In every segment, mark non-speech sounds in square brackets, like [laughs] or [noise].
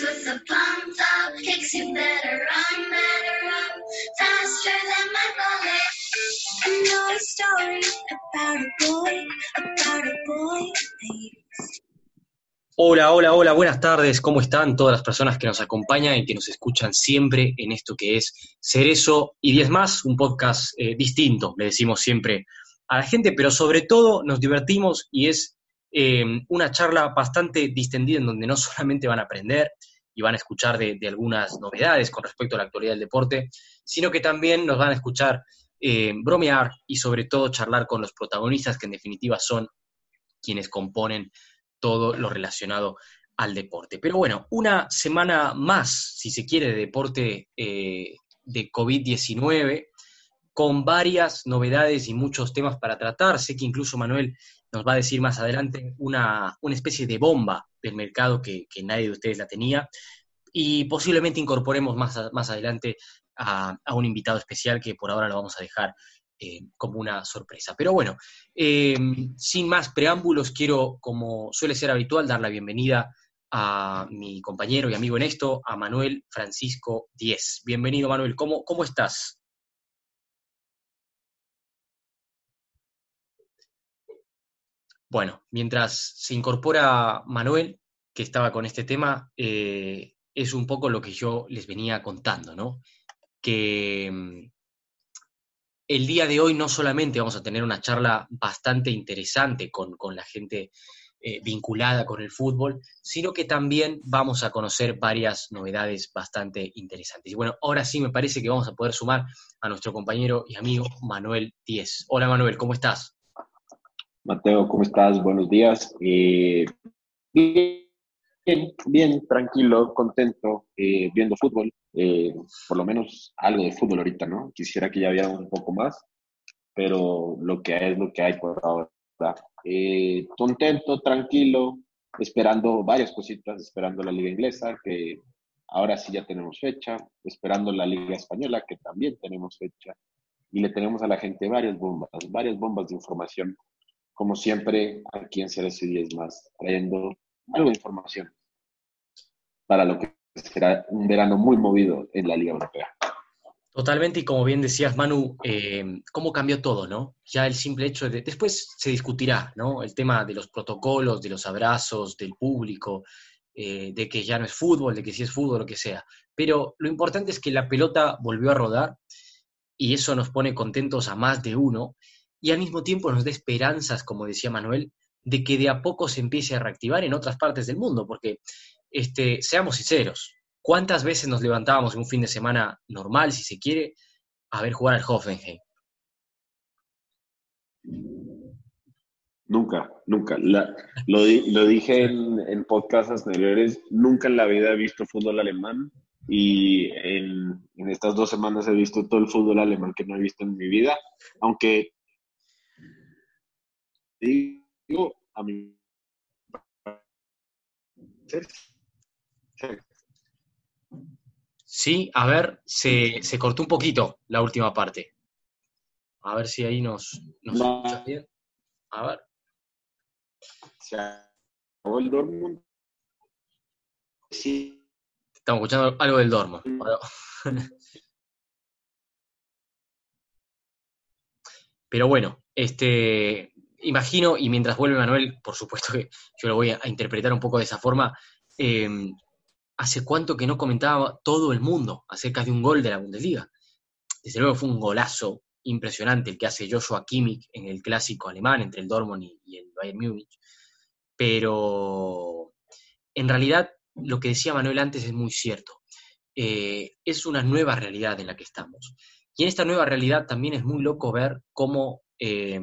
With the better better faster than my story a. Hola, hola, hola, buenas tardes, ¿cómo están todas las personas que nos acompañan y que nos escuchan siempre en esto que es Cerezo y 10 más, un podcast eh, distinto, le decimos siempre a la gente, pero sobre todo nos divertimos y es eh, una charla bastante distendida en donde no solamente van a aprender y van a escuchar de, algunas novedades con respecto a la actualidad del deporte, sino que también nos van a escuchar eh, bromear y sobre todo charlar con los protagonistas que en definitiva son quienes componen todo lo relacionado al deporte. Pero bueno, una semana más, si se quiere, de deporte eh, de COVID-19, con varias novedades y muchos temas para tratar. Sé que incluso Manuel nos va a decir más adelante una, una especie de bomba del mercado que, nadie de ustedes la tenía. Y posiblemente incorporemos más, a, más adelante a, un invitado especial que por ahora lo vamos a dejar eh, como una sorpresa. Pero bueno, eh, sin más preámbulos, quiero, como suele ser habitual, dar la bienvenida a mi compañero y amigo en esto, a Manuel Francisco Díez. Bienvenido, Manuel. ¿Cómo, cómo estás? Bueno, mientras se incorpora Manuel, que estaba con este tema, eh, es un poco lo que yo les venía contando, ¿no? Que el día de hoy no solamente vamos a tener una charla bastante interesante con, con la gente eh, vinculada con el fútbol, sino que también vamos a conocer varias novedades bastante interesantes. Y bueno, ahora sí me parece que vamos a poder sumar a nuestro compañero y amigo Manuel Díez. Hola Manuel, ¿cómo estás? Mateo, ¿cómo estás? Buenos días. Eh, bien, bien, tranquilo, contento, eh, viendo fútbol eh, por lo menos algo de fútbol ahorita, ¿no? Quisiera que ya hubiera un poco más, pero lo que hay es lo que hay por ahora. Eh, contento, tranquilo, esperando varias cositas, esperando la liga inglesa, que ahora sí ya tenemos fecha, esperando la liga española, que también tenemos fecha, y le tenemos a la gente varias bombas, varias bombas de información, como siempre aquí en Ceres y 10 más, trayendo algo de información para lo que será un verano muy movido en la Liga Europea. Totalmente, y como bien decías, Manu, eh, cómo cambió todo, ¿no? Ya el simple hecho de. Después se discutirá, ¿no? El tema de los protocolos, de los abrazos, del público, eh, de que ya no es fútbol, de que sí es fútbol, lo que sea. Pero lo importante es que la pelota volvió a rodar y eso nos pone contentos a más de uno y al mismo tiempo nos da esperanzas, como decía Manuel, de que de a poco se empiece a reactivar en otras partes del mundo, porque este, seamos sinceros, ¿cuántas veces nos levantábamos en un fin de semana normal, si se quiere, a ver jugar al Hoffenheim? Nunca, nunca. Lo, lo, dije en, en podcasts anteriores, nunca en la vida he visto fútbol alemán y en, en, estas dos semanas he visto todo el fútbol alemán que no he visto en mi vida, aunque digo, a mí Sí, a ver, se, se, cortó un poquito la última parte. A ver si ahí nos, nos no. bien. A ver. Se acabó el Dortmund. Sí. Estamos escuchando algo del Dortmund. [laughs] Pero bueno, este, imagino, y mientras vuelve Manuel, por supuesto que yo lo voy a, interpretar un poco de esa forma, eh, ¿hace cuánto que no comentaba todo el mundo acerca de un gol de la Bundesliga? Desde luego fue un golazo impresionante el que hace Joshua Kimmich en el clásico alemán entre el Dortmund y, el Bayern Múnich, pero en realidad lo que decía Manuel antes es muy cierto. Eh, es una nueva realidad en la que estamos. Y en esta nueva realidad también es muy loco ver cómo eh,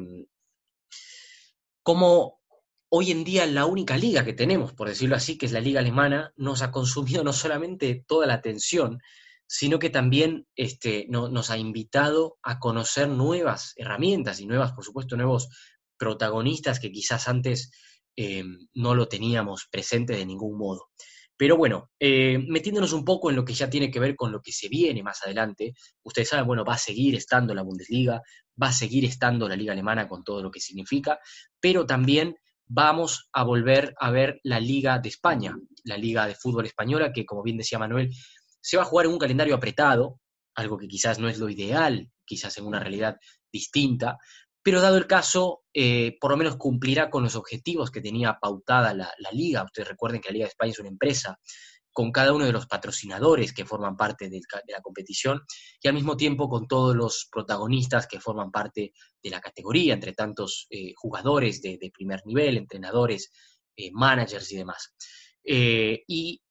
cómo hoy en día la única liga que tenemos, por decirlo así, que es la liga alemana, nos ha consumido no solamente toda la atención, sino que también este, no, nos ha invitado a conocer nuevas herramientas y nuevas, por supuesto, nuevos protagonistas que quizás antes eh, no lo teníamos presente de ningún modo. Pero bueno, eh, metiéndonos un poco en lo que ya tiene que ver con lo que se viene más adelante, ustedes saben, bueno, va a seguir estando la Bundesliga, va a seguir estando la Liga Alemana con todo lo que significa, pero también vamos a volver a ver la Liga de España, la Liga de Fútbol Española, que como bien decía Manuel, se va a jugar en un calendario apretado, algo que quizás no es lo ideal, quizás en una realidad distinta, pero dado el caso, eh, por lo menos cumplirá con los objetivos que tenía pautada la, liga. Ustedes recuerden que la Liga de España es una empresa con cada uno de los patrocinadores que forman parte de la competición y al mismo tiempo con todos los protagonistas que forman parte de la categoría, entre tantos eh, jugadores de, primer nivel, entrenadores, eh, managers y demás. y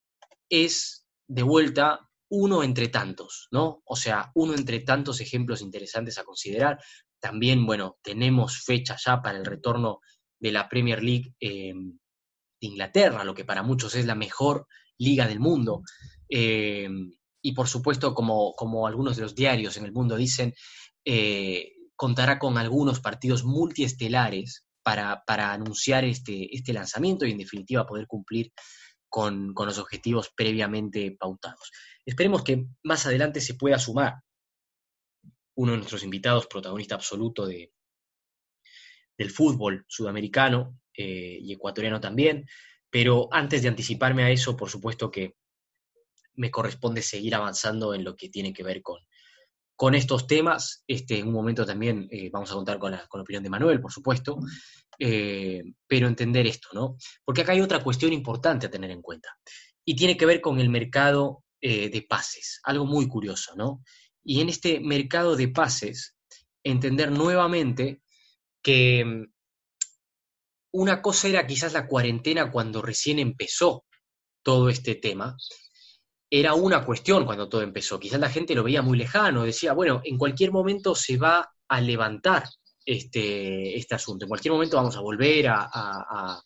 es de vuelta uno entre tantos, ¿no? O sea, uno entre tantos ejemplos interesantes a considerar. También, bueno, tenemos fecha ya para el retorno de la Premier League eh, de Inglaterra, lo que para muchos es la mejor liga del mundo. Eh, y por supuesto, como, como, algunos de los diarios en el mundo dicen, eh, contará con algunos partidos multiestelares para, para anunciar este, este lanzamiento y en definitiva poder cumplir con, con, los objetivos previamente pautados. Esperemos que más adelante se pueda sumar uno de nuestros invitados, protagonista absoluto de, del fútbol sudamericano eh, y ecuatoriano también. Pero antes de anticiparme a eso, por supuesto que me corresponde seguir avanzando en lo que tiene que ver con, con estos temas. Este, en un momento también eh, vamos a contar con la, opinión de Manuel, por supuesto, eh, pero entender esto, ¿no? Porque acá hay otra cuestión importante a tener en cuenta y tiene que ver con el mercado de pases, algo muy curioso, ¿no? Y en este mercado de pases entender nuevamente que mm, una cosa era quizás la cuarentena cuando recién empezó todo este tema, era una cuestión cuando todo empezó, quizás la gente lo veía muy lejano, decía, bueno, en cualquier momento se va a levantar este, este asunto, en cualquier momento vamos a volver a,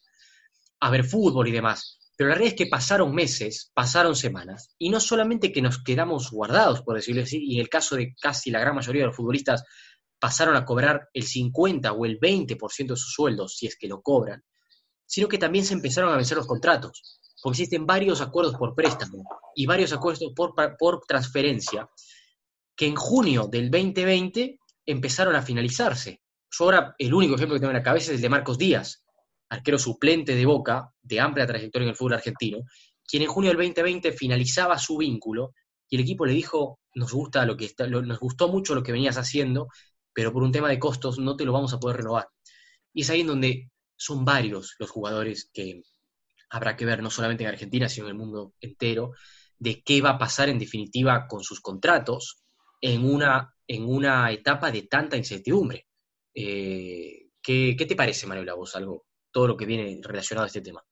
a ver fútbol y demás. Pero la realidad es que pasaron meses, pasaron semanas, y no solamente que nos quedamos guardados, por decirlo así, y en el caso de casi la gran mayoría de los futbolistas pasaron a cobrar el 50 o el 20% de sus sueldos, si es que lo cobran, sino que también se empezaron a vencer los contratos, porque existen varios acuerdos por préstamo y varios acuerdos por, por transferencia que en junio del 2020 empezaron a finalizarse. Yo ahora el único ejemplo que tengo en la cabeza es el de Marcos Díaz, arquero suplente de Boca, de amplia trayectoria en el fútbol argentino, quien en junio del 2020 finalizaba su vínculo y el equipo le dijo, nos, gusta lo que está, nos gustó mucho lo que venías haciendo, pero por un tema de costos no te lo vamos a poder renovar. Y es ahí en donde son varios los jugadores que habrá que ver, no solamente en Argentina, sino en el mundo entero, de qué va a pasar en definitiva con sus contratos en una, en una etapa de tanta incertidumbre. Eh, ¿qué, ¿qué, te parece, Manuel, a vos algo todo lo que viene relacionado a este tema.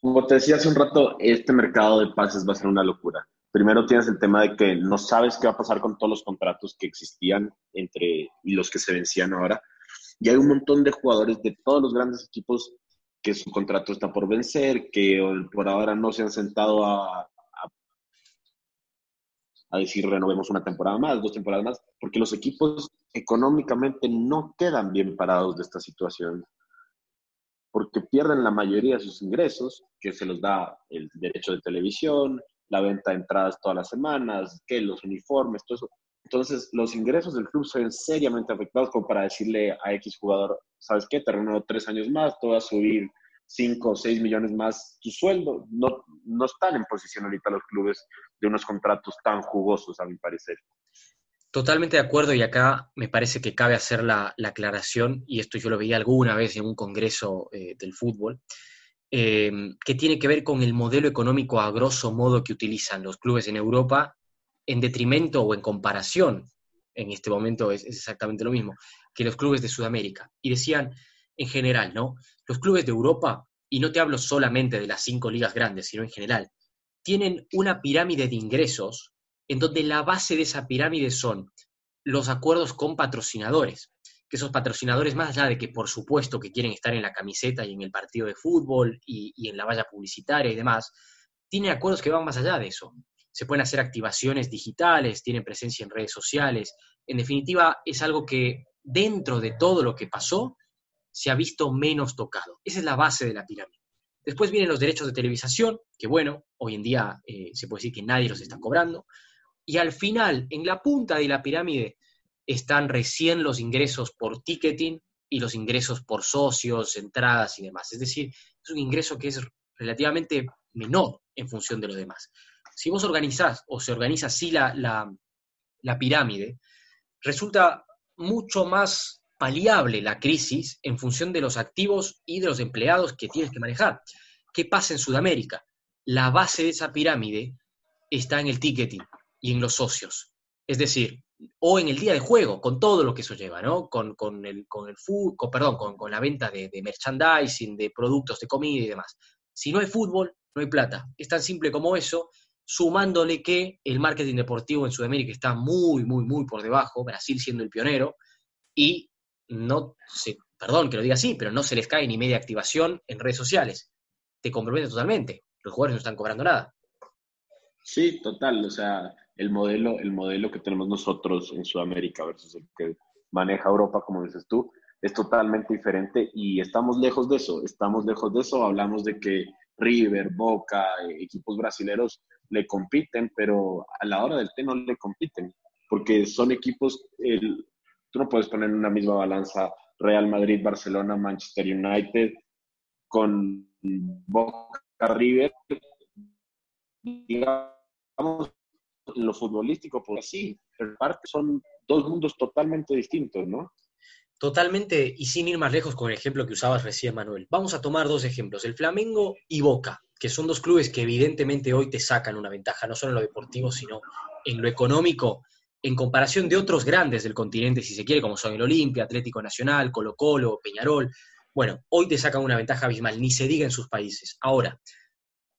Como te decía hace un rato, este mercado de pases va a ser una locura. Primero tienes el tema de que no sabes qué va a pasar con todos los contratos que existían entre y los que se vencían ahora. Y hay un montón de jugadores de todos los grandes equipos que su contrato está por vencer, que por ahora no se han sentado a, a decir renovemos una temporada más, dos temporadas más, porque los equipos económicamente no quedan bien parados de esta situación, porque pierden la mayoría de sus ingresos, que se los da el derecho de televisión, la venta de entradas todas las semanas, que los uniformes, todo eso. Entonces, los ingresos del club se ven seriamente afectados como para decirle a X jugador, ¿sabes qué? Te renuevo tres años más, te voy a subir 5 o 6 millones más tu sueldo. No, no están en posición ahorita los clubes de unos contratos tan jugosos, a mi parecer. Totalmente de acuerdo y acá me parece que cabe hacer la, aclaración, y esto yo lo veía alguna vez en un congreso eh, del fútbol, eh, que tiene que ver con el modelo económico a grosso modo que utilizan los clubes en Europa en detrimento o en comparación, en este momento es exactamente lo mismo, que los clubes de Sudamérica. Y decían, en general, ¿no? Los clubes de Europa, y no te hablo solamente de las cinco ligas grandes, sino en general, tienen una pirámide de ingresos en donde la base de esa pirámide son los acuerdos con patrocinadores, que esos patrocinadores, más allá de que por supuesto que quieren estar en la camiseta y en el partido de fútbol y, y en la valla publicitaria y demás, tienen acuerdos que van más allá de eso. Se pueden hacer activaciones digitales, tienen presencia en redes sociales. En definitiva, es algo que dentro de todo lo que pasó, se ha visto menos tocado. Esa es la base de la pirámide. Después vienen los derechos de televisación, que bueno, hoy en día eh, se puede decir que nadie los está cobrando. Y al final, en la punta de la pirámide, están recién los ingresos por ticketing y los ingresos por socios, entradas y demás. Es decir, es un ingreso que es relativamente menor en función de lo demás. Si vos organizás o se organiza así la, la pirámide, resulta mucho más paliable la crisis en función de los activos y de los empleados que tienes que manejar. ¿Qué pasa en Sudamérica? La base de esa pirámide está en el ticketing y en los socios. Es decir, o en el día de juego, con todo lo que eso lleva, ¿no? Con, el, con el fútbol, perdón, con, la venta de, de, merchandising, de productos de comida y demás. Si no hay fútbol, no hay plata. Es tan simple como eso, sumándole que el marketing deportivo en Sudamérica está muy, muy, muy por debajo, Brasil siendo el pionero, y no se, perdón que lo diga así, pero no se les cae ni media activación en redes sociales. Te compromete totalmente. Los jugadores no están cobrando nada. Sí, total. O sea, el modelo, el modelo que tenemos nosotros en Sudamérica versus el que maneja Europa, como dices tú, es totalmente diferente y estamos lejos de eso. Estamos lejos de eso. Hablamos de que River, Boca, eh, equipos brasileños le compiten, pero a la hora del té no le compiten, porque son equipos, tú no puedes poner en una misma balanza Real Madrid, Barcelona, Manchester United con Boca River, digamos, en lo futbolístico, pues así, pero parte son dos mundos totalmente distintos, ¿no? Totalmente, y sin ir más lejos con el ejemplo que usabas recién, Manuel. Vamos a tomar dos ejemplos, el Flamengo y Boca, que son dos clubes que evidentemente hoy te sacan una ventaja, no solo en lo deportivo, sino en lo económico en comparación de otros grandes del continente, si se quiere, como son el Olimpia, Atlético Nacional, Colo Colo, Peñarol. Bueno, hoy te sacan una ventaja abismal, ni se diga en sus países. Ahora,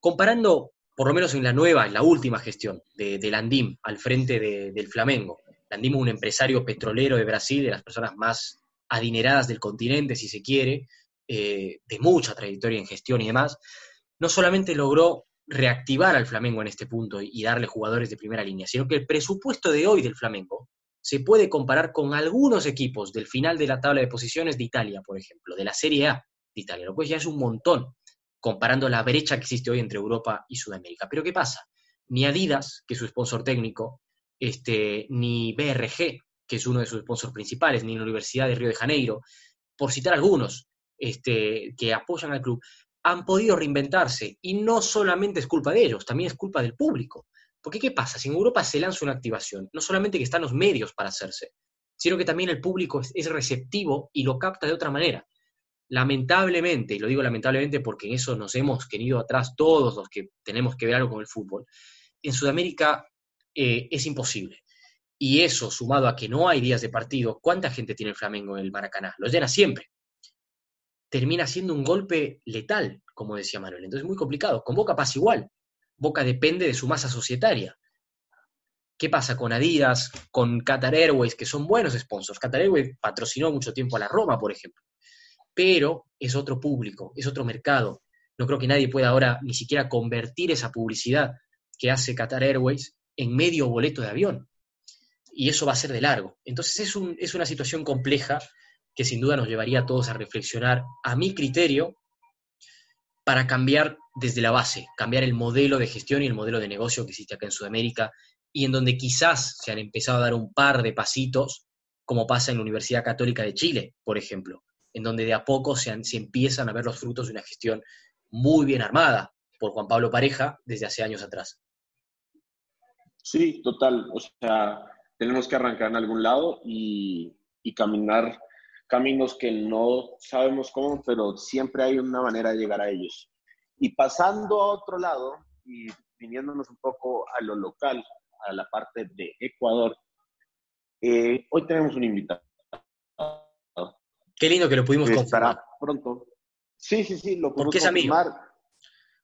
comparando, por lo menos en la nueva, en la última gestión de, Landim al frente del Flamengo, Landim es un empresario petrolero de Brasil, de las personas más adineradas del continente, si se quiere, eh, de mucha trayectoria en gestión y demás, no solamente logró reactivar al Flamengo en este punto y darle jugadores de primera línea, sino que el presupuesto de hoy del Flamengo se puede comparar con algunos equipos del final de la tabla de posiciones de Italia, por ejemplo, de la Serie A de Italia, lo cual ya es un montón comparando la brecha que existe hoy entre Europa y Sudamérica. Pero ¿qué pasa? Ni Adidas, que es su sponsor técnico, este, ni BRG, que es uno de sus sponsors principales, ni la Universidad de Río de Janeiro, por citar algunos este, que apoyan al club, han podido reinventarse y no solamente es culpa de ellos, también es culpa del público. Porque ¿qué pasa? Si en Europa se lanza una activación, no solamente que están los medios para hacerse, sino que también el público es receptivo y lo capta de otra manera. Lamentablemente, y lo digo lamentablemente porque en eso nos hemos querido atrás todos los que tenemos que ver algo con el fútbol, en Sudamérica eh, es imposible. Y eso, sumado a que no hay días de partido, ¿cuánta gente tiene el Flamengo en el Maracaná? Lo llena siempre termina siendo un golpe letal, como decía Manuel. Entonces es muy complicado. Con Boca pasa igual. Boca depende de su masa societaria. ¿Qué pasa con Adidas, con Qatar Airways, que son buenos sponsors? Qatar Airways patrocinó mucho tiempo a la Roma, por ejemplo. Pero es otro público, es otro mercado. No creo que nadie pueda ahora ni siquiera convertir esa publicidad que hace Qatar Airways en medio boleto de avión. Y eso va a ser de largo. Entonces es, un, es una situación compleja que sin duda nos llevaría a todos a reflexionar, a mi criterio, para cambiar desde la base, cambiar el modelo de gestión y el modelo de negocio que existe acá en Sudamérica y en donde quizás se han empezado a dar un par de pasitos, como pasa en la Universidad Católica de Chile, por ejemplo, en donde de a poco se, empiezan a ver los frutos de una gestión muy bien armada por Juan Pablo Pareja desde hace años atrás. Sí, total. O sea, tenemos que arrancar en algún lado y caminar caminos que no sabemos cómo, pero siempre hay una manera de llegar a ellos. Y pasando a otro lado y viniéndonos un poco a lo local, a la parte de Ecuador, eh, hoy tenemos un invitado. Qué lindo que lo pudimos confirmar. pronto. Sí, sí, sí, lo pudimos es amigo.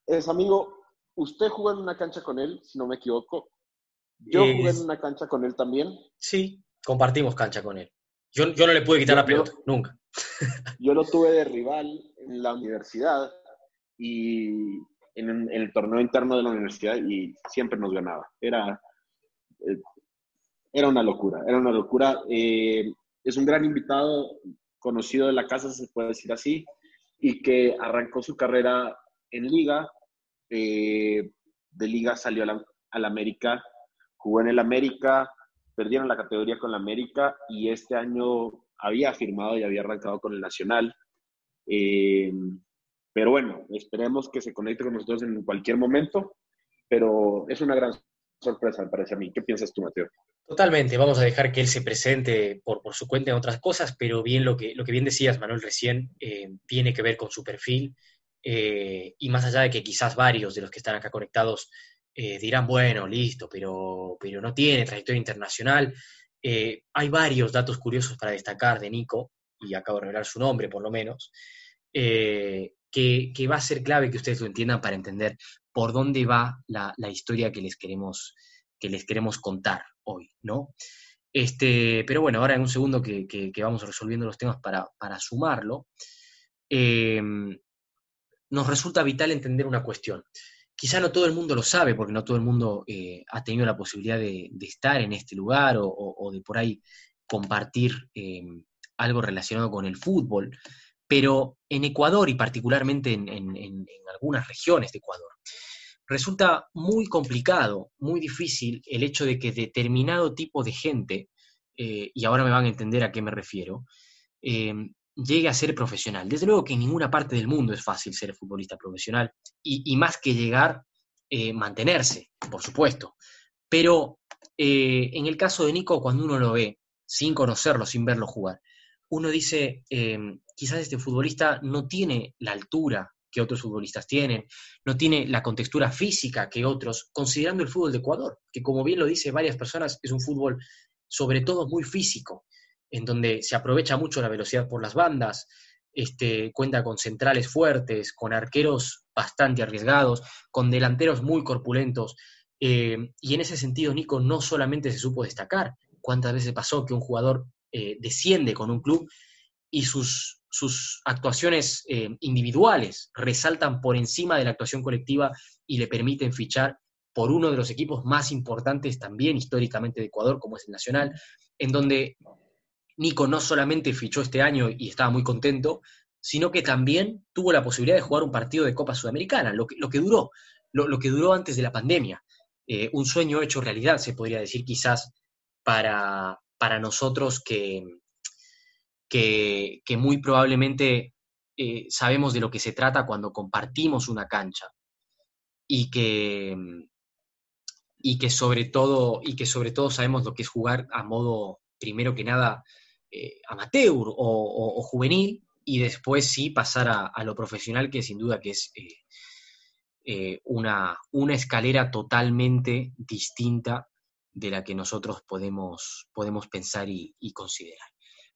Es amigo. Usted jugó en una cancha con él, si no me equivoco. Yo jugué en una cancha con él también. Sí, compartimos cancha con él. Yo, no le pude quitar la pelota, nunca. [laughs] Yo lo tuve de rival en la universidad y en, el torneo interno de la universidad y siempre nos ganaba. Era, eh, era una locura, era una locura. Eh, es un gran invitado, conocido de la casa, se puede decir así, y que arrancó su carrera en liga. Eh, de liga salió a la América, jugó en el América, perdieron la categoría con la América y este año había firmado y había arrancado con el Nacional. Eh, pero bueno, esperemos que se conecte con nosotros en cualquier momento, pero es una gran sorpresa, me parece a mí. ¿Qué piensas tú, Mateo? Totalmente, vamos a dejar que él se presente por, por su cuenta en otras cosas, pero bien lo que, lo que bien decías, Manuel, recién, eh, tiene que ver con su perfil, eh, y más allá de que quizás varios de los que están acá conectados eh, dirán, bueno, listo, pero, pero no tiene trayectoria internacional, hay varios datos curiosos para destacar de Nico, y acabo de revelar su nombre por lo menos, que, que, va a ser clave que ustedes lo entiendan para entender por dónde va la, la historia que les queremos que les queremos contar hoy, ¿no? Este, pero bueno, ahora en un segundo que, vamos resolviendo los temas para, sumarlo, em, nos resulta vital entender una cuestión. Quizá no todo el mundo lo sabe, porque no todo el mundo eh, ha tenido la posibilidad de, estar en este lugar o, de por ahí compartir em, algo relacionado con el fútbol, pero en Ecuador y particularmente en algunas regiones de Ecuador, resulta muy complicado, muy difícil el hecho de que determinado tipo de gente, eh, y ahora me van a entender a qué me refiero, eh, llegue a ser profesional. Desde luego que en ninguna parte del mundo es fácil ser futbolista profesional, y, más que llegar, eh, mantenerse, por supuesto. Pero en el caso de Nico, cuando uno lo ve, sin conocerlo, sin verlo jugar, uno dice, quizás este futbolista no tiene la altura que otros futbolistas tienen, no tiene la contextura física que otros, considerando el fútbol de Ecuador, que como bien lo dice varias personas, es un fútbol sobre todo muy físico, en donde se aprovecha mucho la velocidad por las bandas, este, cuenta con centrales fuertes, con arqueros bastante arriesgados, con delanteros muy corpulentos. Eh, y en ese sentido, Nico no solamente se supo destacar, cuántas veces pasó que un jugador eh, desciende con un club y sus sus actuaciones eh, individuales resaltan por encima de la actuación colectiva y le permiten fichar por uno de los equipos más importantes también históricamente de Ecuador, como es el Nacional, en donde Nico no solamente fichó este año y estaba muy contento, sino que también tuvo la posibilidad de jugar un partido de Copa Sudamericana, lo que, duró, lo, que duró antes de la pandemia. Eh, un sueño hecho realidad, se podría decir quizás, para, para nosotros que, que, muy probablemente eh, sabemos de lo que se trata cuando compartimos una cancha y que, y que, sobre, todo, y que sobre todo sabemos lo que es jugar a modo, primero que nada, eh, amateur o, juvenil y después sí pasar a, lo profesional, que sin duda que es eh, una, una escalera totalmente distinta de la que nosotros podemos, podemos pensar y considerar.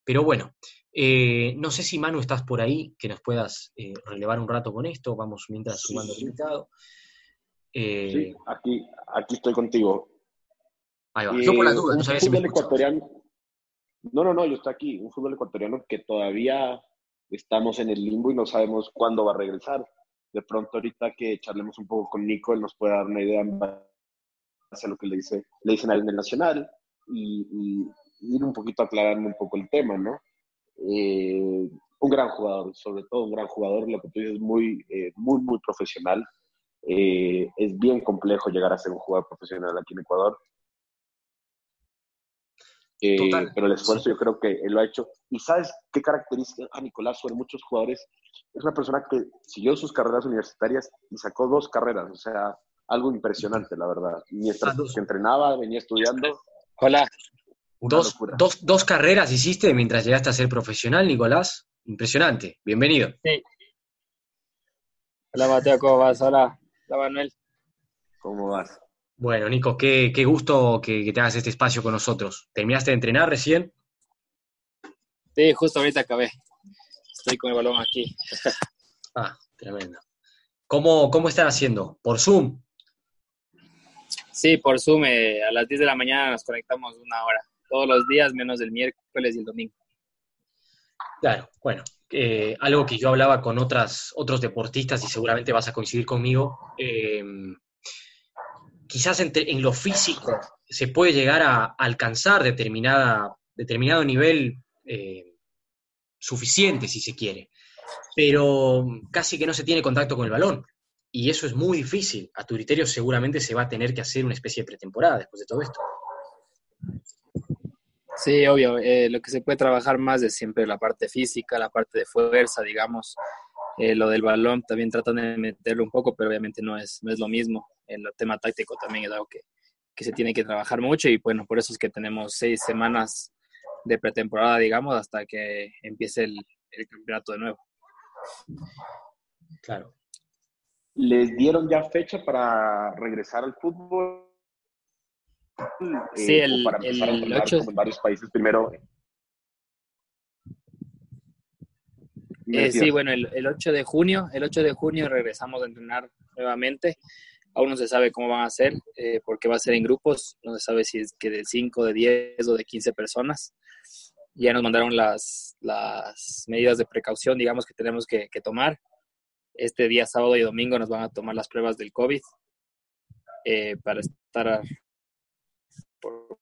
Pero bueno, eh, no sé si Manu estás por ahí, que nos puedas eh, relevar un rato con esto, vamos mientras sumando el invitado. Eh, sí, aquí, aquí estoy contigo. Ahí va. Yo por la duda, no sabía si me ecuatoriano, No, no, no, yo estoy aquí. Un fútbol ecuatoriano que todavía estamos en el limbo y no sabemos cuándo va a regresar. De pronto ahorita que charlemos un poco con Nico, él nos puede dar una idea en a lo que le, dice, le dicen a él Nacional y ir un poquito aclarando un poco el tema, ¿no? Eh, un gran jugador, sobre todo un gran jugador, lo que tú dices, muy, eh, muy, muy profesional. Eh, es bien complejo llegar a ser un jugador profesional aquí en Ecuador. Pero el esfuerzo yo creo que él lo ha hecho. ¿Y sabes qué característica a Nicolás sobre muchos jugadores? Es una persona que siguió sus carreras universitarias y sacó dos carreras, o sea, algo impresionante, la verdad. Mientras que entrenaba, venía estudiando. Hola. Dos, dos, dos, carreras hiciste mientras llegaste a ser profesional, Nicolás. Impresionante. Bienvenido. Sí. Hola, Mateo, ¿cómo vas? Hola, hola Manuel. ¿Cómo vas? Bueno, Nico, qué, qué gusto que, te hagas este espacio con nosotros. ¿Terminaste de entrenar recién? Sí, justo ahorita acabé. Estoy con el balón aquí. [laughs] ah, tremendo. ¿Cómo, ¿Cómo están haciendo? ¿Por Zoom? Sí, por Zoom. Eh, a las 10 de la mañana nos conectamos una hora todos los días menos el miércoles y el domingo. Claro, bueno, eh, algo que yo hablaba con otras, otros deportistas y seguramente vas a coincidir conmigo, eh, quizás en, lo físico se puede llegar a alcanzar determinada, determinado nivel eh, suficiente, si se quiere, pero casi que no se tiene contacto con el balón. Y eso es muy difícil. A tu criterio seguramente se va a tener que hacer una especie de pretemporada después de todo esto. Sí, obvio. Eh, lo que se puede trabajar más es siempre la parte física, la parte de fuerza, digamos. Eh, lo del balón también tratan de meterlo un poco, pero obviamente no es, no es lo mismo. El tema táctico también es algo que, que se tiene que trabajar mucho y bueno, por eso es que tenemos seis semanas de pretemporada, digamos, hasta que empiece el, el campeonato de nuevo. Claro. ¿Les dieron ya fecha para regresar al fútbol? Sí, Eh, el, para empezar a el entrenar 8, como en varios países primero. Me Eh, sí, bueno, el, el 8 de junio, el 8 de junio regresamos a entrenar nuevamente. Aún no se sabe cómo van a ser, eh, porque va a ser en grupos. No se sabe si es que de 5, de 10 o de 15 personas. Ya nos mandaron las, las medidas de precaución, digamos, que tenemos que, tomar. Este día, sábado y domingo, nos van a tomar las pruebas del COVID eh, para estar por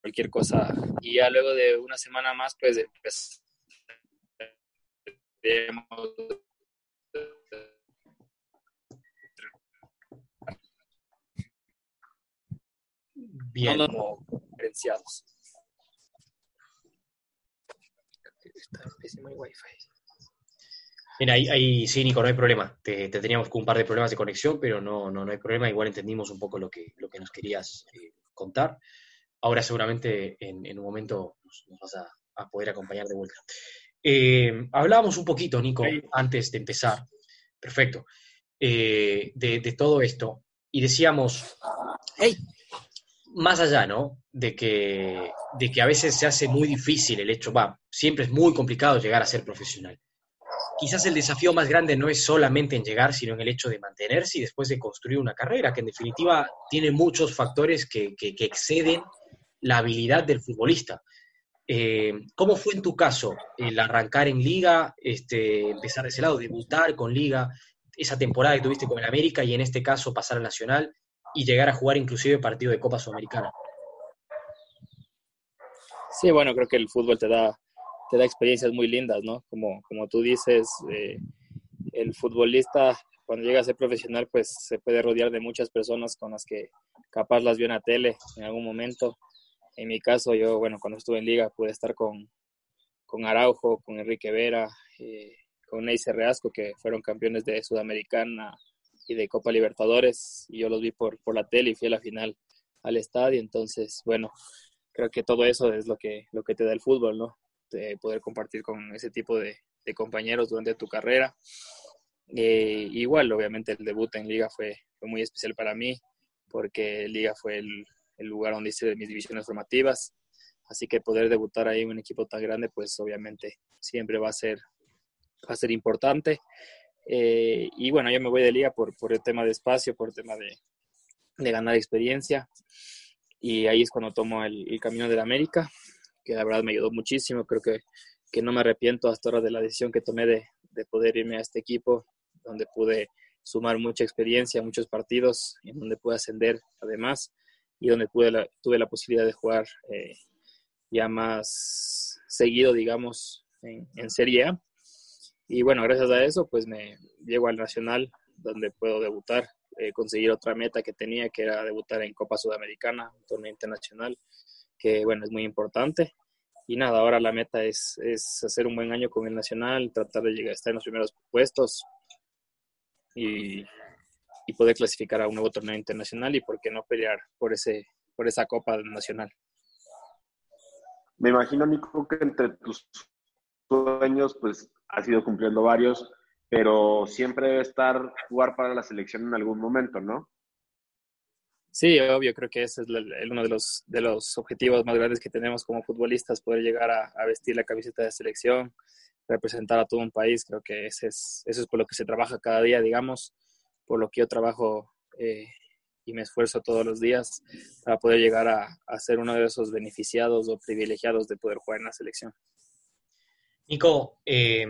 cualquier cosa. Y ya luego de una semana más, pues empezamos Bien. no como diferenciados. Está pésimo el wifi. Bien, ahí, ahí sí, Nico, no hay problema. Te, te teníamos con un par de problemas de conexión, pero no, no, no hay problema. Igual entendimos un poco lo que, lo que nos querías eh, contar. Ahora seguramente en, en un momento nos, nos vas a, a poder acompañar de vuelta. Eh, hablábamos un poquito, Nico, Sí. antes de empezar. Perfecto. eh, de, de todo esto. Y decíamos, hey, más allá, ¿no? De que, de que a veces se hace muy difícil el hecho, va, siempre es muy complicado llegar a ser profesional. Quizás el desafío más grande no es solamente en llegar, sino en el hecho de mantenerse y después de construir una carrera, que en definitiva tiene muchos factores que, exceden la habilidad del futbolista. Eh, ¿Cómo fue en tu caso el arrancar en liga, este, empezar de ese lado, debutar con liga, esa temporada que tuviste con el América y en este caso pasar al Nacional y llegar a jugar inclusive partido de Copa Sudamericana? Sí, bueno, creo que el fútbol te da, te da experiencias muy lindas, ¿no? Como, como tú dices, eh, el futbolista cuando llega a ser profesional, pues se puede rodear de muchas personas con las que capaz las vio en la tele en algún momento. En mi caso, yo, bueno, cuando estuve en liga pude estar con, con Araujo, con Enrique Vera, eh, con Neyce Reasco, que fueron campeones de Sudamericana y de Copa Libertadores, y yo los vi por, por la tele y fui a la final al estadio, entonces, bueno, creo que todo eso es lo que, lo que te da el fútbol, ¿no? De poder compartir con ese tipo de, de compañeros durante tu carrera. Eh, igual, obviamente, el debut en Liga fue, fue muy especial para mí, porque Liga fue el, el lugar donde hice mis divisiones formativas. Así que poder debutar ahí en un equipo tan grande, pues obviamente siempre va a ser, va a ser importante. Eh, y bueno, yo me voy de liga por, por el tema de espacio, por el tema de, de ganar experiencia. Y ahí es cuando tomo el, el camino de la América, que la verdad me ayudó muchísimo. Creo que, que no me arrepiento hasta ahora de la decisión que tomé de, de poder irme a este equipo, donde pude sumar mucha experiencia, muchos partidos, en donde pude ascender además, y donde pude la, tuve la posibilidad de jugar eh, ya más seguido, digamos, en, en Serie A. Y bueno, gracias a eso, pues me llego al Nacional, donde puedo debutar, eh, conseguir otra meta que tenía, que era debutar en Copa Sudamericana, un torneo internacional, que bueno, es muy importante. Y nada, ahora la meta es, es hacer un buen año con el Nacional, tratar de llegar a estar en los primeros puestos y, y poder clasificar a un nuevo torneo internacional y por qué no pelear por, ese, por esa Copa Nacional. Me imagino, Nico, que entre tus sueños, pues has ido cumpliendo varios, pero siempre debe estar jugar para la selección en algún momento, ¿no? Sí, obvio, creo que ese es el, uno de los, de los objetivos más grandes que tenemos como futbolistas, poder llegar a, vestir la camiseta de selección, representar a todo un país, creo que ese es, eso es por lo que se trabaja cada día, digamos, por lo que yo trabajo eh, y me esfuerzo todos los días para poder llegar a ser uno de esos beneficiados o privilegiados de poder jugar en la selección. Nico, eh,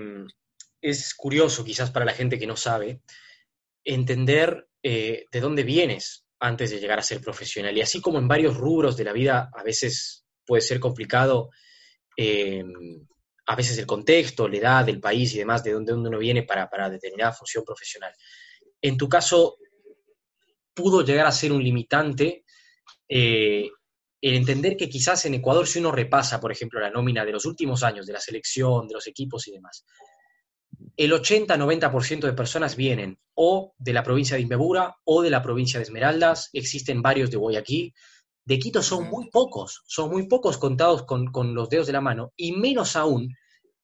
es curioso quizás para la gente que no sabe entender eh, de dónde vienes antes de llegar a ser profesional. Y así como en varios rubros de la vida a veces puede ser complicado, eh, a veces el contexto, la edad del país y demás, de dónde uno viene para, para determinada función profesional. En tu caso, pudo llegar a ser un limitante eh, el entender que quizás en Ecuador, si uno repasa, por ejemplo, la nómina de los últimos años, de la selección, de los equipos y demás, el 80-90% de personas vienen o de la provincia de Imbebura o de la provincia de Esmeraldas, existen varios de Guayaquil, de Quito son muy pocos, son muy pocos contados con, los dedos de la mano, y menos aún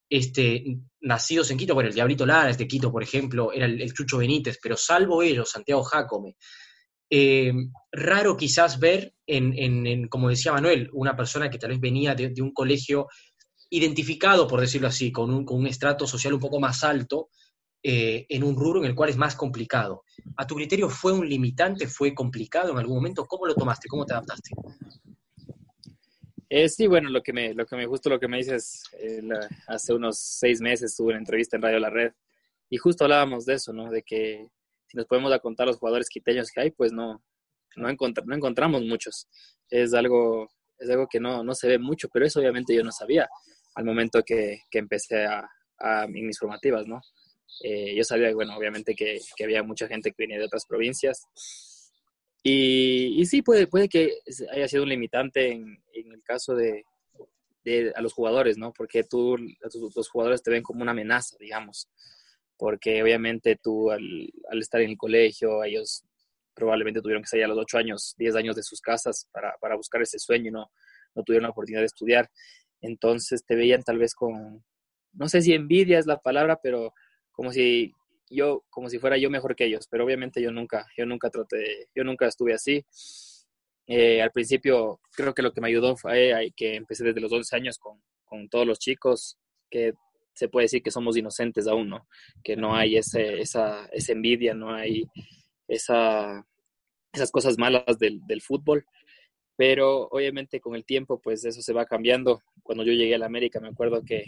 este, nacidos en Quito, bueno, el Diablito Lara es de Quito, por ejemplo, era el, Chucho Benítez, pero salvo ellos, Santiago Jacome, eh, raro quizás ver en, como decía Manuel, una persona que tal vez venía de, un colegio identificado, por decirlo así, con un, con un estrato social un poco más alto, eh, en un rubro en el cual es más complicado. ¿A tu criterio fue un limitante? ¿Fue complicado en algún momento? ¿Cómo lo tomaste? ¿Cómo te adaptaste? Eh, sí, bueno, lo que me, lo que me justo lo que me dices, hace unos seis meses tuve una entrevista en Radio La Red y justo hablábamos de eso, ¿no? De que nos podemos a contar los jugadores quiteños que hay, pues no, no, no encontramos muchos. Es algo, es algo que no, no se ve mucho, pero eso obviamente yo no sabía al momento que, que empecé a, mis formativas, ¿no? Eh, yo sabía, bueno, obviamente que, que, había mucha gente que venía de otras provincias. Y, sí, puede, puede que haya sido un limitante en, el caso de, de, a los jugadores, ¿no? Porque tú, los jugadores te ven como una amenaza, digamos. Porque obviamente tú al, al estar en el colegio, ellos probablemente tuvieron que salir a los 8 años, 10 años de sus casas para, para buscar ese sueño, no, no tuvieron la oportunidad de estudiar. Entonces te veían tal vez con, no sé si envidia es la palabra, pero como si yo, como si fuera yo mejor que ellos, pero obviamente yo nunca, yo nunca traté, yo nunca estuve así. Eh, al principio creo que lo que me ayudó fue que empecé desde los 11 años con, con, todos los chicos, que se puede decir que somos inocentes aún, ¿no? Que no hay ese, esa, esa envidia, no hay esa, esas cosas malas del, del, fútbol. Pero obviamente con el tiempo, pues eso se va cambiando. Cuando yo llegué a la América, me acuerdo que,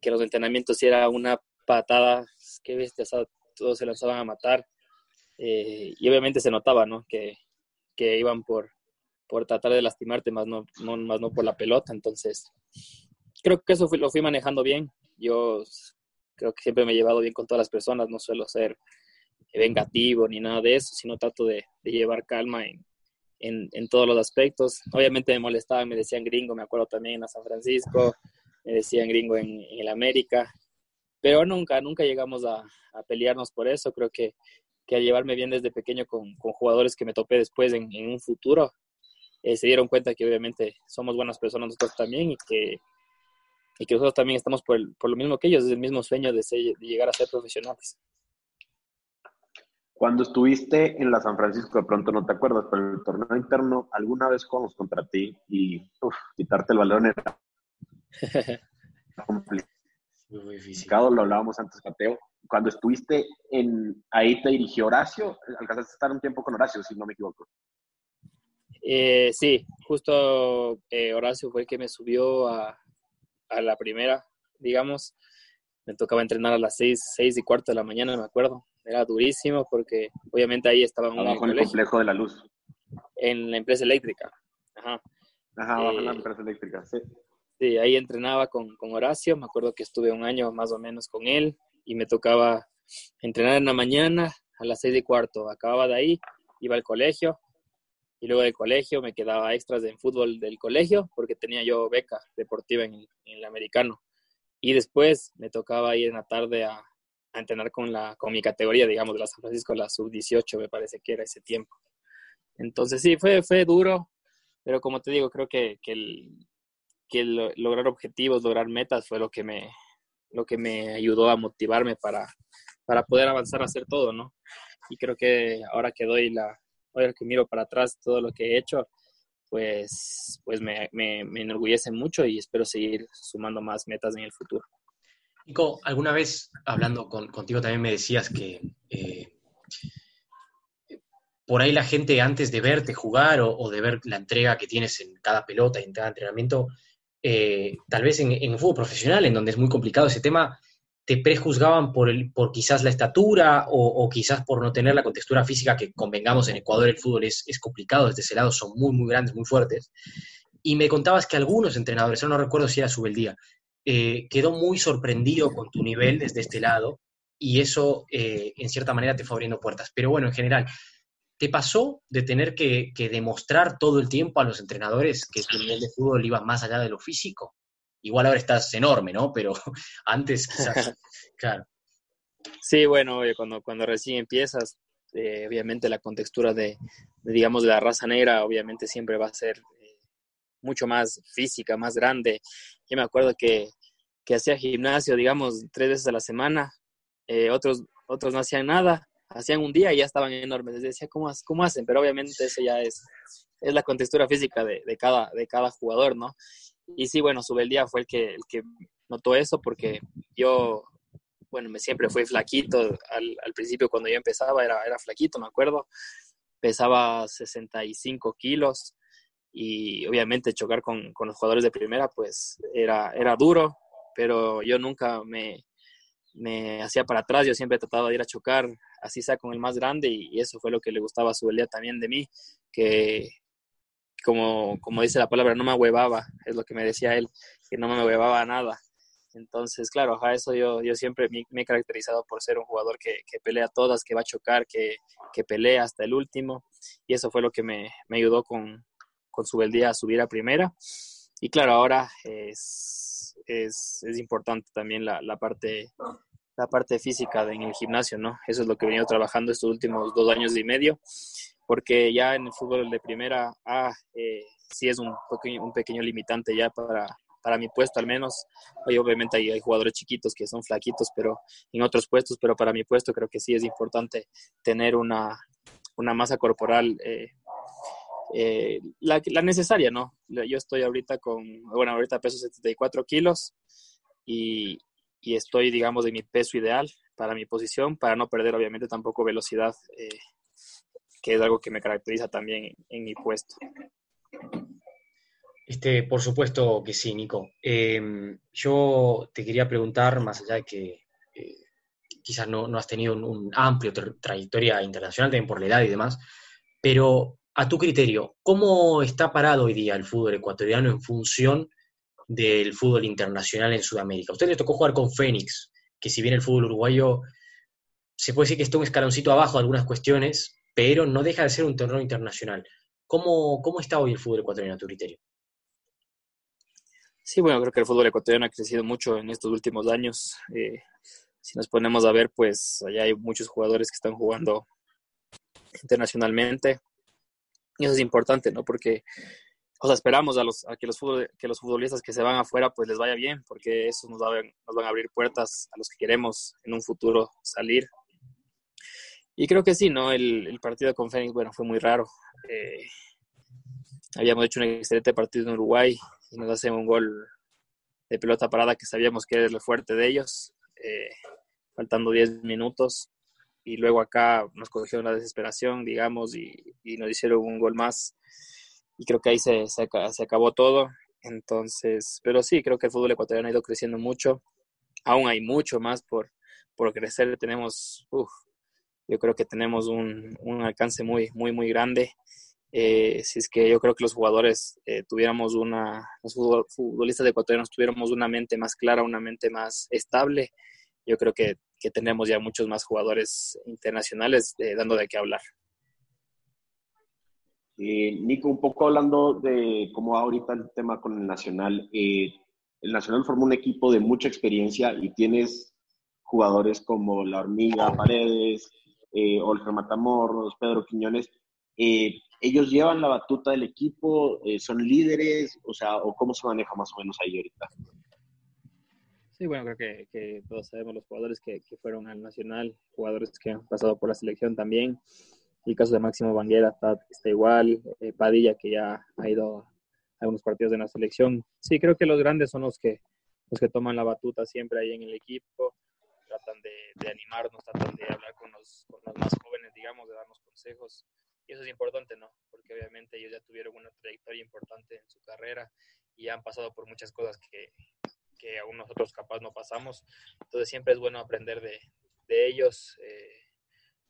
que los entrenamientos era una patada, qué bestias, todos se lanzaban a matar. Eh, y obviamente se notaba, ¿no? Que, que iban por, por tratar de lastimarte, más no, no, más no por la pelota. Entonces, creo que eso lo fui manejando bien. Yo creo que siempre me he llevado bien con todas las personas, no suelo ser vengativo ni nada de eso, sino trato de, llevar calma en, en, en, todos los aspectos. Obviamente me molestaban, me decían gringo, me acuerdo también a San Francisco, me decían gringo en, en el América, pero nunca, nunca llegamos a, pelearnos por eso. Creo que, que, al llevarme bien desde pequeño con, jugadores que me topé después en, en un futuro, eh, se dieron cuenta que obviamente somos buenas personas nosotros también y que, y que nosotros también estamos por, el, por lo mismo que ellos, es el mismo sueño de, ser, de llegar a ser profesionales. Cuando estuviste en la San Francisco, de pronto no te acuerdas, pero en el torneo interno, alguna vez jugamos contra ti y uf, quitarte el balón era [laughs] complicado. Lo hablábamos antes, Mateo. Cuando estuviste en ahí te dirigió Horacio, alcanzaste a estar un tiempo con Horacio, si no me equivoco. Eh, sí, justo eh, Horacio fue el que me subió a, a, la primera, digamos. Me tocaba entrenar a las seis, seis y cuarto de la mañana, me acuerdo era durísimo porque obviamente ahí estaba un Abajo en el complejo de la luz. En la empresa eléctrica. Ajá. Ajá, abajo en la eh, empresa eléctrica, sí. Sí, ahí entrenaba con, con Horacio, me acuerdo que estuve un año más o menos con él y me tocaba entrenar en la mañana a las seis y cuarto. Acababa de ahí, iba al colegio y luego del colegio me quedaba extras en fútbol del colegio porque tenía yo beca deportiva en, en el americano. Y después me tocaba ir en la tarde a, a entrenar con, la, con mi categoría, digamos, de la San Francisco, la sub-18, me parece que era ese tiempo. Entonces sí, fue, fue duro, pero como te digo, creo que, que, el, que lograr objetivos, lograr metas fue lo que me, lo que me ayudó a motivarme para, para poder avanzar a hacer todo, ¿no? Y creo que ahora que doy la, ahora que miro para atrás todo lo que he hecho, pues, pues me, enorgullece mucho y espero seguir sumando más metas en el futuro. Nico, alguna vez hablando contigo también me decías que eh, por ahí la gente antes de verte jugar o, de ver la entrega que tienes en cada pelota y en cada entrenamiento, eh, tal vez en, en, fútbol profesional, en donde es muy complicado ese tema, te prejuzgaban por, el, por quizás la estatura o, quizás por no tener la contextura física que convengamos en Ecuador el fútbol es, es complicado, desde ese lado son muy, muy grandes, muy fuertes. Y me contabas que algunos entrenadores, no recuerdo si era Subeldía, eh, quedó muy sorprendido con tu nivel desde este lado y eso eh, en cierta manera te fue abriendo puertas. Pero bueno, en general, ¿te pasó de tener que, demostrar todo el tiempo a los entrenadores que tu nivel de fútbol iba más allá de lo físico? Igual ahora estás enorme, ¿no? Pero [laughs] antes quizás, [laughs] claro. Sí, bueno, cuando, cuando recién empiezas, eh, obviamente la contextura de, digamos, de la raza negra, obviamente siempre va a ser eh, mucho más física, más grande. Yo me acuerdo que, que hacía gimnasio, digamos, tres veces a la semana, eh, otros, otros no hacían nada, hacían un día y ya estaban enormes. Les decía, ¿cómo, cómo hacen? Pero obviamente eso ya es, es la contextura física de, de, cada, de cada jugador, ¿no? Y sí, bueno, día fue el que, el que notó eso porque yo bueno, me siempre fui flaquito. Al, al, principio cuando yo empezaba era, era flaquito, me acuerdo. Pesaba 65 kilos y obviamente chocar con, con, los jugadores de primera pues era, era duro, pero yo nunca me, me hacía para atrás, yo siempre trataba de ir a chocar, así sea con el más grande y, eso fue lo que le gustaba a Subeldía también de mí, que como, como dice la palabra, no me huevaba, es lo que me decía él, que no me huevaba nada. Entonces, claro, a eso yo, yo siempre me, he caracterizado por ser un jugador que, que pelea todas, que va a chocar, que, que, pelea hasta el último. Y eso fue lo que me, me ayudó con, con su beldía a subir a primera. Y claro, ahora es, es, es importante también la, la, parte, la parte física en el gimnasio, ¿no? Eso es lo que he venido trabajando estos últimos dos años y medio, porque ya en el fútbol de primera eh, sí es un un pequeño limitante ya para, para mi puesto al menos. Hoy obviamente hay, jugadores chiquitos que son flaquitos, pero en otros puestos, pero para mi puesto creo que sí es importante tener una, una masa corporal eh, eh, la, la, necesaria, ¿no? Yo estoy ahorita con, bueno, ahorita peso 74 kilos y, y, estoy, digamos, de mi peso ideal para mi posición, para no perder obviamente tampoco velocidad, eh, que es algo que me caracteriza también en mi puesto. Este, por supuesto que sí, Nico. Em, yo te quería preguntar, más allá de que eh, quizás no, has tenido un, amplio trayectoria internacional también por la edad y demás, pero a tu criterio, ¿cómo está parado hoy día el fútbol ecuatoriano en función del fútbol internacional en Sudamérica? A usted le tocó jugar con Fénix, que si bien el fútbol uruguayo se puede decir que está un escaloncito abajo de algunas cuestiones, pero no deja de ser un terreno internacional. ¿Cómo, ¿Cómo está hoy el fútbol ecuatoriano? Sí, bueno, creo que el fútbol ecuatoriano ha crecido mucho en estos últimos años. Eh, si nos ponemos a ver, pues allá hay muchos jugadores que están jugando internacionalmente. Y eso es importante, ¿no? Porque, o sea, esperamos a, los, a que, los que los futbolistas que se van afuera, pues les vaya bien, porque eso nos, nos van a abrir puertas a los que queremos en un futuro salir. Y creo que sí, ¿no? El, el partido con Fénix, bueno, fue muy raro. Eh, habíamos hecho un excelente partido en Uruguay y nos hacen un gol de pelota parada que sabíamos que era lo fuerte de ellos, eh, faltando 10 minutos. Y luego acá nos cogieron la desesperación, digamos, y, nos hicieron un gol más. Y creo que ahí se, se, acabó todo. Entonces, pero sí, creo que el fútbol ecuatoriano ha ido creciendo mucho. Aún hay mucho más por, por crecer. Tenemos, yo creo que tenemos un, un alcance muy, muy, muy grande. Eh, si es que yo creo que los jugadores eh, tuviéramos una, los futbolistas ecuatorianos tuviéramos una mente más clara, una mente más estable, yo creo que, que tendremos ya muchos más jugadores internacionales eh, dando de qué hablar. Nico, un poco hablando de cómo va ahorita el tema con el Nacional. el Nacional formó un equipo de mucha experiencia y tienes jugadores como La Hormiga, Paredes, Olga Matamoros, Pedro Quiñones, eh, ellos llevan la batuta del equipo, eh, son líderes, o sea, cómo se maneja más o menos ahí ahorita. Sí, bueno, creo que, que todos sabemos los jugadores que, fueron al Nacional, jugadores que han pasado por la selección también. El caso de Máximo Banguera está, igual, eh, Padilla que ya ha ido a algunos partidos de la selección. Sí, creo que los grandes son los que, los que toman la batuta siempre ahí en el equipo, de, animarnos, tratan de hablar con los, con los más jóvenes, digamos, de darnos consejos y eso es importante, ¿no? Porque obviamente ellos ya tuvieron una trayectoria importante en su carrera y han pasado por muchas cosas que, que aún nosotros capaz no pasamos. Entonces siempre es bueno aprender de, de ellos. Eh,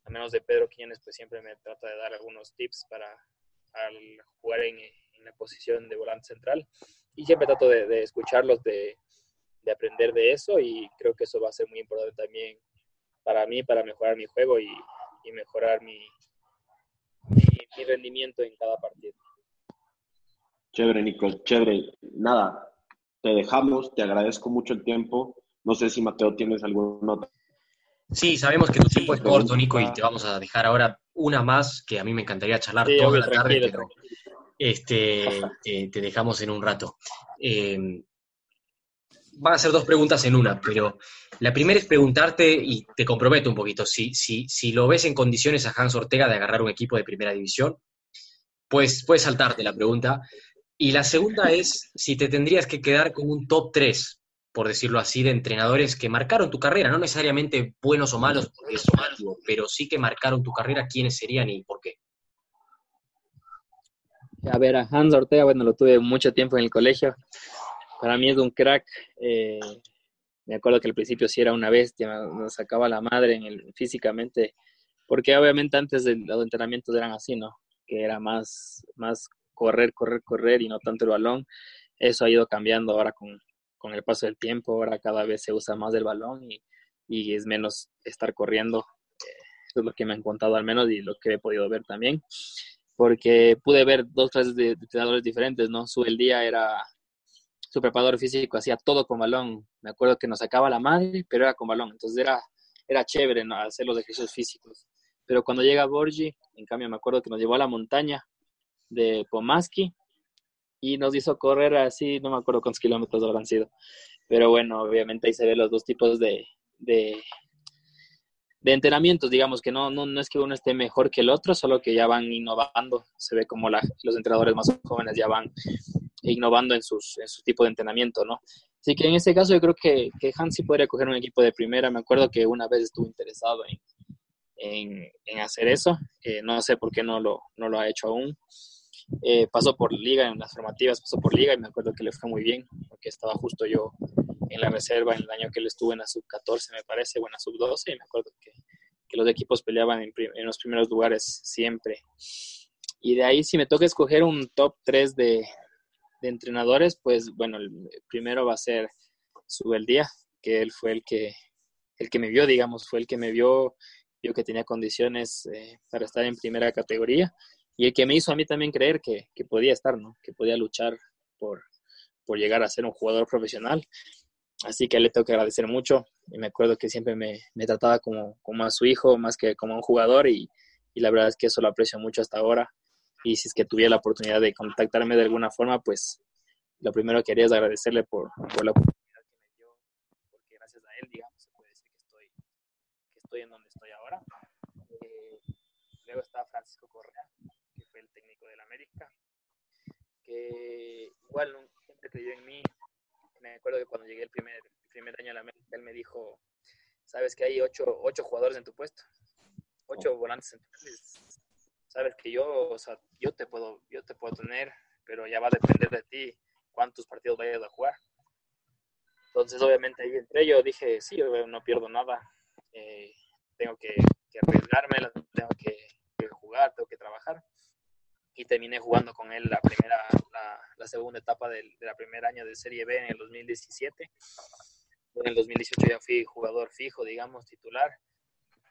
a menos de Pedro Quiñones, pues siempre me trata de dar algunos tips para al jugar en, en la posición de volante central. Y siempre trato de, de escucharlos, de, de, aprender de eso y creo que eso va a ser muy importante también para mí, para mejorar mi juego y, y mejorar mi, mi rendimiento en cada partido. Chévere, Nico, chévere. Nada, te dejamos, te agradezco mucho el tiempo. No sé si Mateo tienes alguna nota. Sí, sabemos que tu tiempo es corto, Nico, y te vamos a dejar ahora una más que a mí me encantaría charlar toda la tarde, pero este, [laughs] te dejamos en un rato. Eh, van a ser dos preguntas en una, pero la primera es preguntarte, y te comprometo un poquito, si, si, si lo ves en condiciones a Hans Ortega de agarrar un equipo de primera división, pues puedes saltarte la pregunta. Y la segunda es si te tendrías que quedar con un top 3, por decirlo así, de entrenadores que marcaron tu carrera, no necesariamente buenos o malos, porque es pero sí que marcaron tu carrera, ¿quiénes serían y por qué? A ver, a Hans Ortega, bueno, lo tuve mucho tiempo en el colegio para mí es un crack. Eh, me acuerdo que al principio sí era una bestia, nos sacaba la madre en el, físicamente, porque obviamente antes de los entrenamientos eran así, ¿no? Que era más, más correr, correr, correr y no tanto el balón. Eso ha ido cambiando ahora con, con el paso del tiempo, ahora cada vez se usa más el balón y, y es menos estar corriendo. Eso es lo que me han contado al menos y lo que he podido ver también, porque pude ver dos clases de entrenadores diferentes, ¿no? Su el día era su preparador físico hacía todo con balón. Me acuerdo que nos sacaba la madre, pero era con balón. Entonces era, era chévere hacer los ejercicios físicos. Pero cuando llega Borgi, en cambio me acuerdo que nos llevó a la montaña de Pomaski y nos hizo correr así, no me acuerdo cuántos kilómetros habrán sido. Pero bueno, obviamente ahí se ven los dos tipos de, de, de entrenamientos, digamos que no, no, no es que uno esté mejor que el otro, solo que ya van innovando. Se ve como la, los entrenadores más jóvenes ya van innovando en, sus, en su tipo de entrenamiento, ¿no? Así que en ese caso yo creo que, que Hans sí podría coger un equipo de primera. Me acuerdo que una vez estuvo interesado en, en, en hacer eso. Eh, no sé por qué no lo, no lo ha hecho aún. Eh, pasó por liga, en las formativas pasó por liga y me acuerdo que le fue muy bien, porque estaba justo yo en la reserva en el año que él estuvo en la sub-14, me parece, o en la sub-12, y me acuerdo que, que, los equipos peleaban en, en, los primeros lugares siempre. Y de ahí, si me toca escoger un top 3 de, de entrenadores, pues bueno, el primero va a ser Subeldía, que él fue el que, el que me vio, digamos, fue el que me vio, vio que tenía condiciones eh, para estar en primera categoría y el que me hizo a mí también creer que, que podía estar, ¿no? Que podía luchar por, por, llegar a ser un jugador profesional. Así que le tengo que agradecer mucho y me acuerdo que siempre me, me trataba como, como, a su hijo más que como a un jugador y, y la verdad es que eso lo aprecio mucho hasta ahora y si es que tuviera la oportunidad de contactarme de alguna forma, pues lo primero que quería es agradecerle por, por, la oportunidad que me dio, porque gracias a él, digamos, se puede decir que estoy, que estoy en donde estoy ahora. Eh, luego está Francisco Correa, que fue el técnico del América, que igual siempre creyó en mí. Me acuerdo que cuando llegué el primer, el primer año a la América, él me dijo, sabes que hay ocho, ocho jugadores en tu puesto, ocho volantes en tu puesto sabes que yo, o sea, yo te puedo, yo te puedo tener, pero ya va a depender de ti cuántos partidos vayas a jugar. Entonces, obviamente, ahí entre yo dije, sí, yo no pierdo nada, eh, tengo que, que, arriesgarme, tengo que, que, jugar, tengo que trabajar. Y terminé jugando con él la primera, la, la segunda etapa del, de la primer año de Serie B en el 2017. En el 2018 ya fui jugador fijo, digamos, titular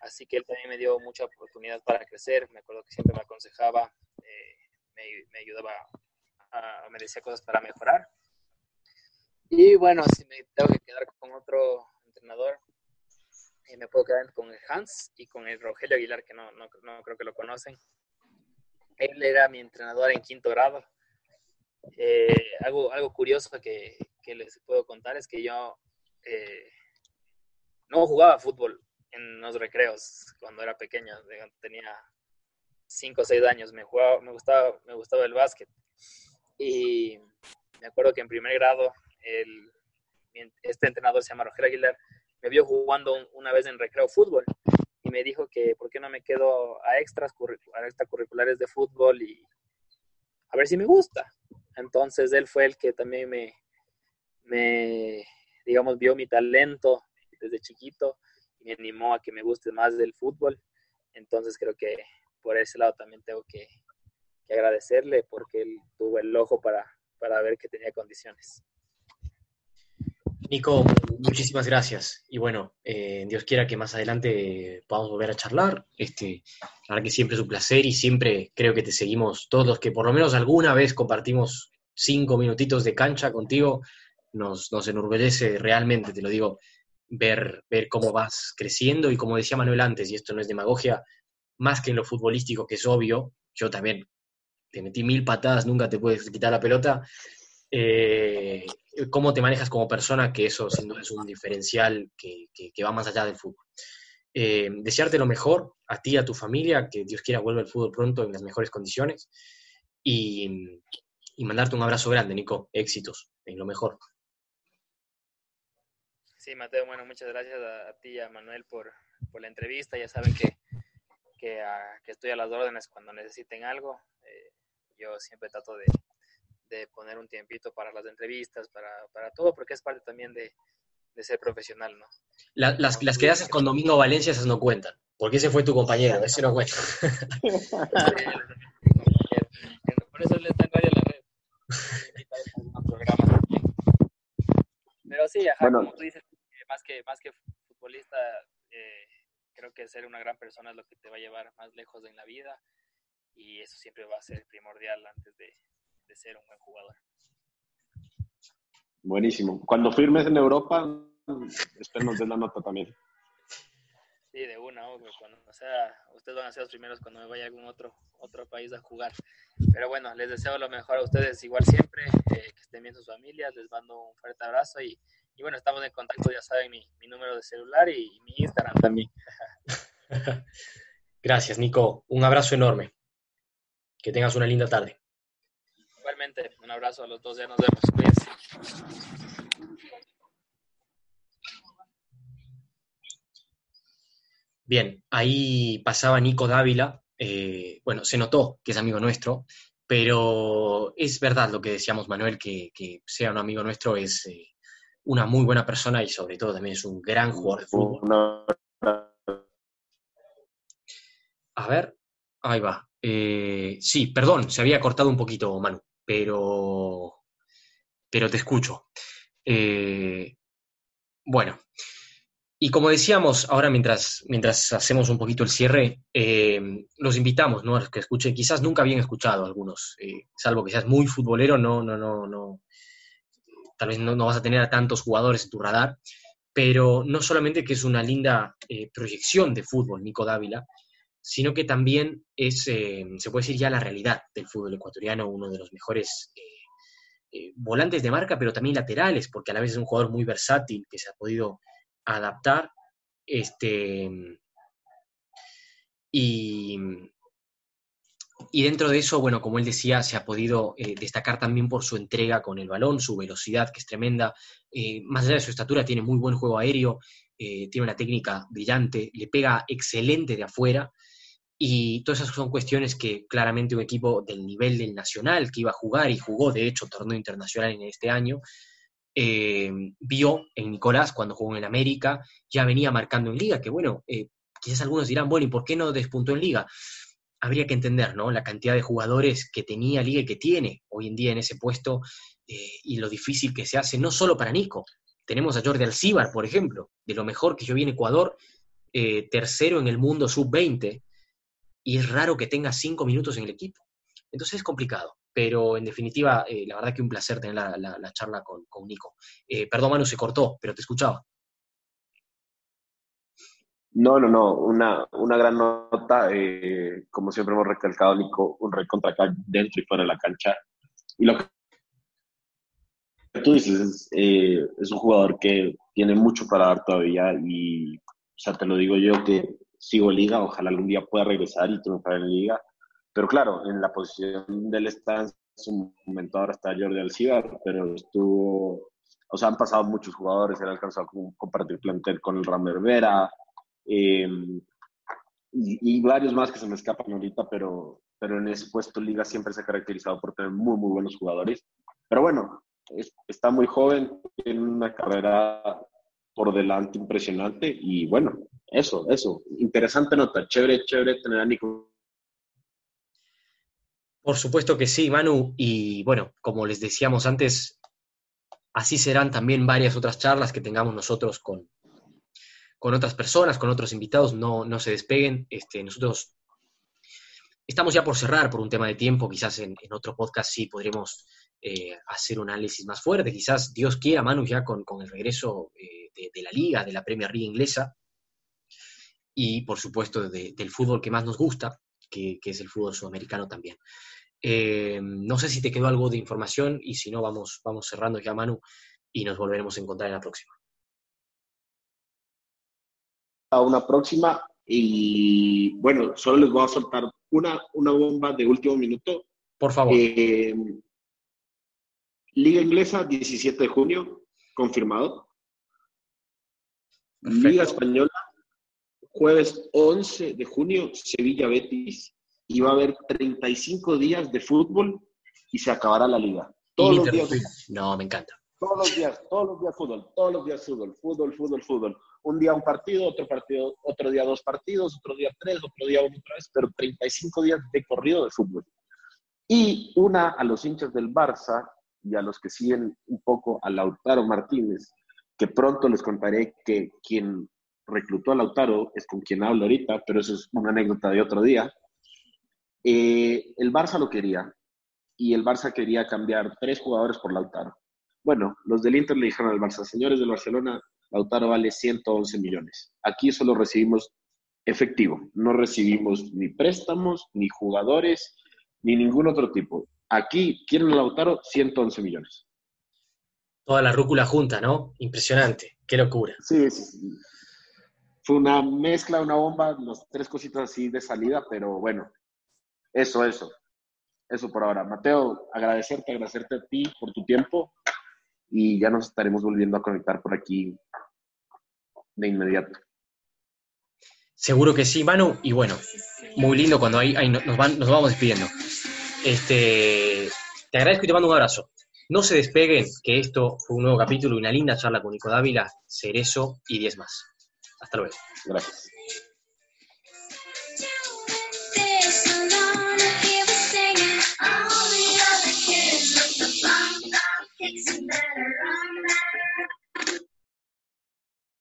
Así que él también me dio mucha oportunidad para crecer. Me acuerdo que siempre me aconsejaba, eh, me, me, ayudaba, a, me decía cosas para mejorar. Y bueno, si me tengo que quedar con otro entrenador, eh, me puedo quedar con el Hans y con el Rogelio Aguilar, que no, no, no, creo que lo conocen. Él era mi entrenador en quinto grado. Eh, algo, algo curioso que, que, les puedo contar es que yo eh, no jugaba fútbol en los recreos cuando era pequeño, tenía 5 o 6 años, me, jugaba, me, gustaba, me gustaba el básquet. Y me acuerdo que en primer grado el, este entrenador se llama Roger Aguilar, me vio jugando una vez en recreo fútbol y me dijo que por qué no me quedo a extras a extracurriculares de fútbol y a ver si me gusta. Entonces él fue el que también me, me digamos, vio mi talento desde chiquito me animó a que me guste más del fútbol. Entonces creo que por ese lado también tengo que, que agradecerle porque él tuvo el ojo para, para ver que tenía condiciones. Nico, muchísimas gracias. Y bueno, eh, Dios quiera que más adelante podamos volver a charlar. Este, la verdad que siempre es un placer y siempre creo que te seguimos todos los que por lo menos alguna vez compartimos cinco minutitos de cancha contigo. Nos, nos enorgullece realmente, te lo digo, ver, ver cómo vas creciendo y como decía Manuel antes, y esto no es demagogia, más que en lo futbolístico, que es obvio, yo también te metí mil patadas, nunca te puedes quitar la pelota, eh, cómo te manejas como persona, que eso sin duda es un diferencial que, va más allá del fútbol. Eh, desearte lo mejor a ti, a tu familia, que Dios quiera vuelva el fútbol pronto en las mejores condiciones y, mandarte un abrazo grande, Nico. Éxitos, en lo mejor. Sí, Mateo, bueno, muchas gracias a, ti y a Manuel por, la entrevista. Ya saben que, ah, que, estoy a las órdenes cuando necesiten algo. Eh, yo siempre trato de, de poner un tiempito para las entrevistas, para, para todo, porque es parte también de, de ser profesional, ¿no? las, las, que haces con Domingo Valencia, esas no cuentan, porque ese fue tu compañero, ese no cuenta. [laughs] Por eso le está en Radio La Red. Pero sí, ajá, como tú dices, más que, más que futbolista, eh, creo que ser una gran persona es lo que te va a llevar más lejos en la vida y eso siempre va a ser primordial antes de, de ser un buen jugador. Buenísimo. Cuando firmes en Europa, después nos den la nota también. Sí, de una, cuando sea, ustedes van a ser los primeros cuando me vaya a algún otro, otro país a jugar. Pero bueno, les deseo lo mejor a ustedes igual siempre, eh, que estén bien sus familias, les mando un fuerte abrazo y, y bueno, estamos en contacto, ya saben mi, mi número de celular y, y mi Instagram también. [laughs] Gracias, Nico. Un abrazo enorme. Que tengas una linda tarde. Igualmente, un abrazo a los dos, ya nos vemos. Cuídense. Bien, ahí pasaba Nico Dávila. Eh, bueno, se notó que es amigo nuestro, pero es verdad lo que decíamos, Manuel, que, sea un amigo nuestro es eh, una muy buena persona y sobre todo también es un gran jugador de fútbol. A ver, ahí va. Eh, sí, perdón, se había cortado un poquito, Manu pero, pero te escucho. Eh, bueno, y como decíamos, ahora mientras, mientras hacemos un poquito el cierre, eh, los invitamos ¿no? a los que escuchen, quizás nunca habían escuchado algunos, salvo que seas muy futbolero, no, no, no, no, tal vez no, vas a tener a tantos jugadores en tu radar, pero no solamente que es una linda proyección de fútbol, Nico Dávila, sino que también es, eh, se puede decir ya la realidad del fútbol ecuatoriano, uno de los mejores eh, eh, volantes de marca, pero también laterales, porque a la vez es un jugador muy versátil que se ha podido adaptar. Este, y, y dentro de eso, bueno, como él decía, se ha podido destacar también por su entrega con el balón, su velocidad, que es tremenda. más allá de su estatura, tiene muy buen juego aéreo, tiene una técnica brillante, le pega excelente de afuera. Y todas esas son cuestiones que claramente un equipo del nivel del Nacional, que iba a jugar y jugó, de hecho, torneo internacional en este año, eh, vio en Nicolás cuando jugó en América, ya venía marcando en liga, que bueno, eh, quizás algunos dirán, bueno, ¿y por qué no despuntó en liga? Habría que entender, ¿no? La cantidad de jugadores que tenía liga y que tiene hoy en día en ese puesto eh, y lo difícil que se hace, no solo para Nico. Tenemos a Jordi Alcíbar, por ejemplo, de lo mejor que yo vi en Ecuador, tercero en el mundo sub-20, y es raro que tenga cinco minutos en el equipo. Entonces es complicado, pero en definitiva, eh, la verdad que un placer tener la, charla con, Nico. Eh, perdón, Manu, se cortó, pero te escuchaba. No, no, no, una, una gran nota. Eh, como siempre hemos recalcado, Nico, un recontra acá dentro y fuera de la cancha. Y lo que tú dices es, es un jugador que tiene mucho para dar todavía y, o sea, te lo digo yo que sigo liga, ojalá algún día pueda regresar y triunfar en liga. Pero claro, en la posición del stand, en un momento ahora está Jordi Alcibar, pero estuvo, o sea, han pasado muchos jugadores, él ha alcanzado a compartir plantel con el Ramer Vera, eh, y, varios más que se me escapan ahorita, pero, pero en ese puesto liga siempre se ha caracterizado por tener muy, muy buenos jugadores. Pero bueno, está muy joven, tiene una carrera por delante impresionante y bueno, eso, eso. Interesante nota. Chévere, chévere tener a Nico. Por supuesto que sí, Manu. Y bueno, como les decíamos antes, Así serán también varias otras charlas que tengamos nosotros con, con otras personas, con otros invitados. No, no se despeguen. Este, nosotros estamos ya por cerrar por un tema de tiempo. Quizás en, otro podcast sí podremos eh, hacer un análisis más fuerte. Quizás Dios quiera, Manu, ya con, el regreso eh, de, la liga, de la Premier League inglesa. Y por supuesto del fútbol que más nos gusta, que, que es el fútbol sudamericano también. Eh, no sé si te quedó algo de información y si no, vamos, vamos cerrando ya, Manu, y nos volveremos a encontrar en la próxima. A una próxima y bueno, solo les voy a soltar una, una bomba de último minuto. Por favor. Eh, Liga Inglesa, 17 de junio, confirmado. Liga Española, jueves 11 de junio, Sevilla Betis, y va a haber 35 días de fútbol y se acabará la liga. Todos los días. No, me encanta. Todos los días, todos los días fútbol, todos los días fútbol, fútbol, fútbol, fútbol. Un día un partido, otro partido, otro día dos partidos, otro día tres, otro día uno otra vez, pero 35 días de corrido de fútbol. Y una a los hinchas del Barça y a los que siguen un poco a Lautaro Martínez, que pronto les contaré que quien reclutó a Lautaro es con quien hablo ahorita, pero eso es una anécdota de otro día. Eh, el Barça lo quería y el Barça quería cambiar tres jugadores por Lautaro. Bueno, los del Inter le dijeron al Barça, señores del Barcelona, Lautaro vale 111 millones. Aquí solo recibimos efectivo, no recibimos ni préstamos, ni jugadores, ni ningún otro tipo. Aquí quieren a Lautaro 111 millones. Toda la rúcula junta, ¿no? Impresionante, qué locura. Sí, sí, Fue una mezcla, una bomba, las tres cositas así de salida, pero bueno, eso, eso. Eso por ahora. Mateo, agradecerte, agradecerte a ti por tu tiempo y ya nos estaremos volviendo a conectar por aquí de inmediato. Seguro que sí, Manu. Y bueno, muy lindo cuando ahí, ahí nos, van, nos vamos despidiendo. Este, te agradezco y te mando un abrazo. No se despeguen, que esto fue un nuevo capítulo, y una linda charla con Nico Dávila, Cerezo y 10 más. Hasta luego. Gracias.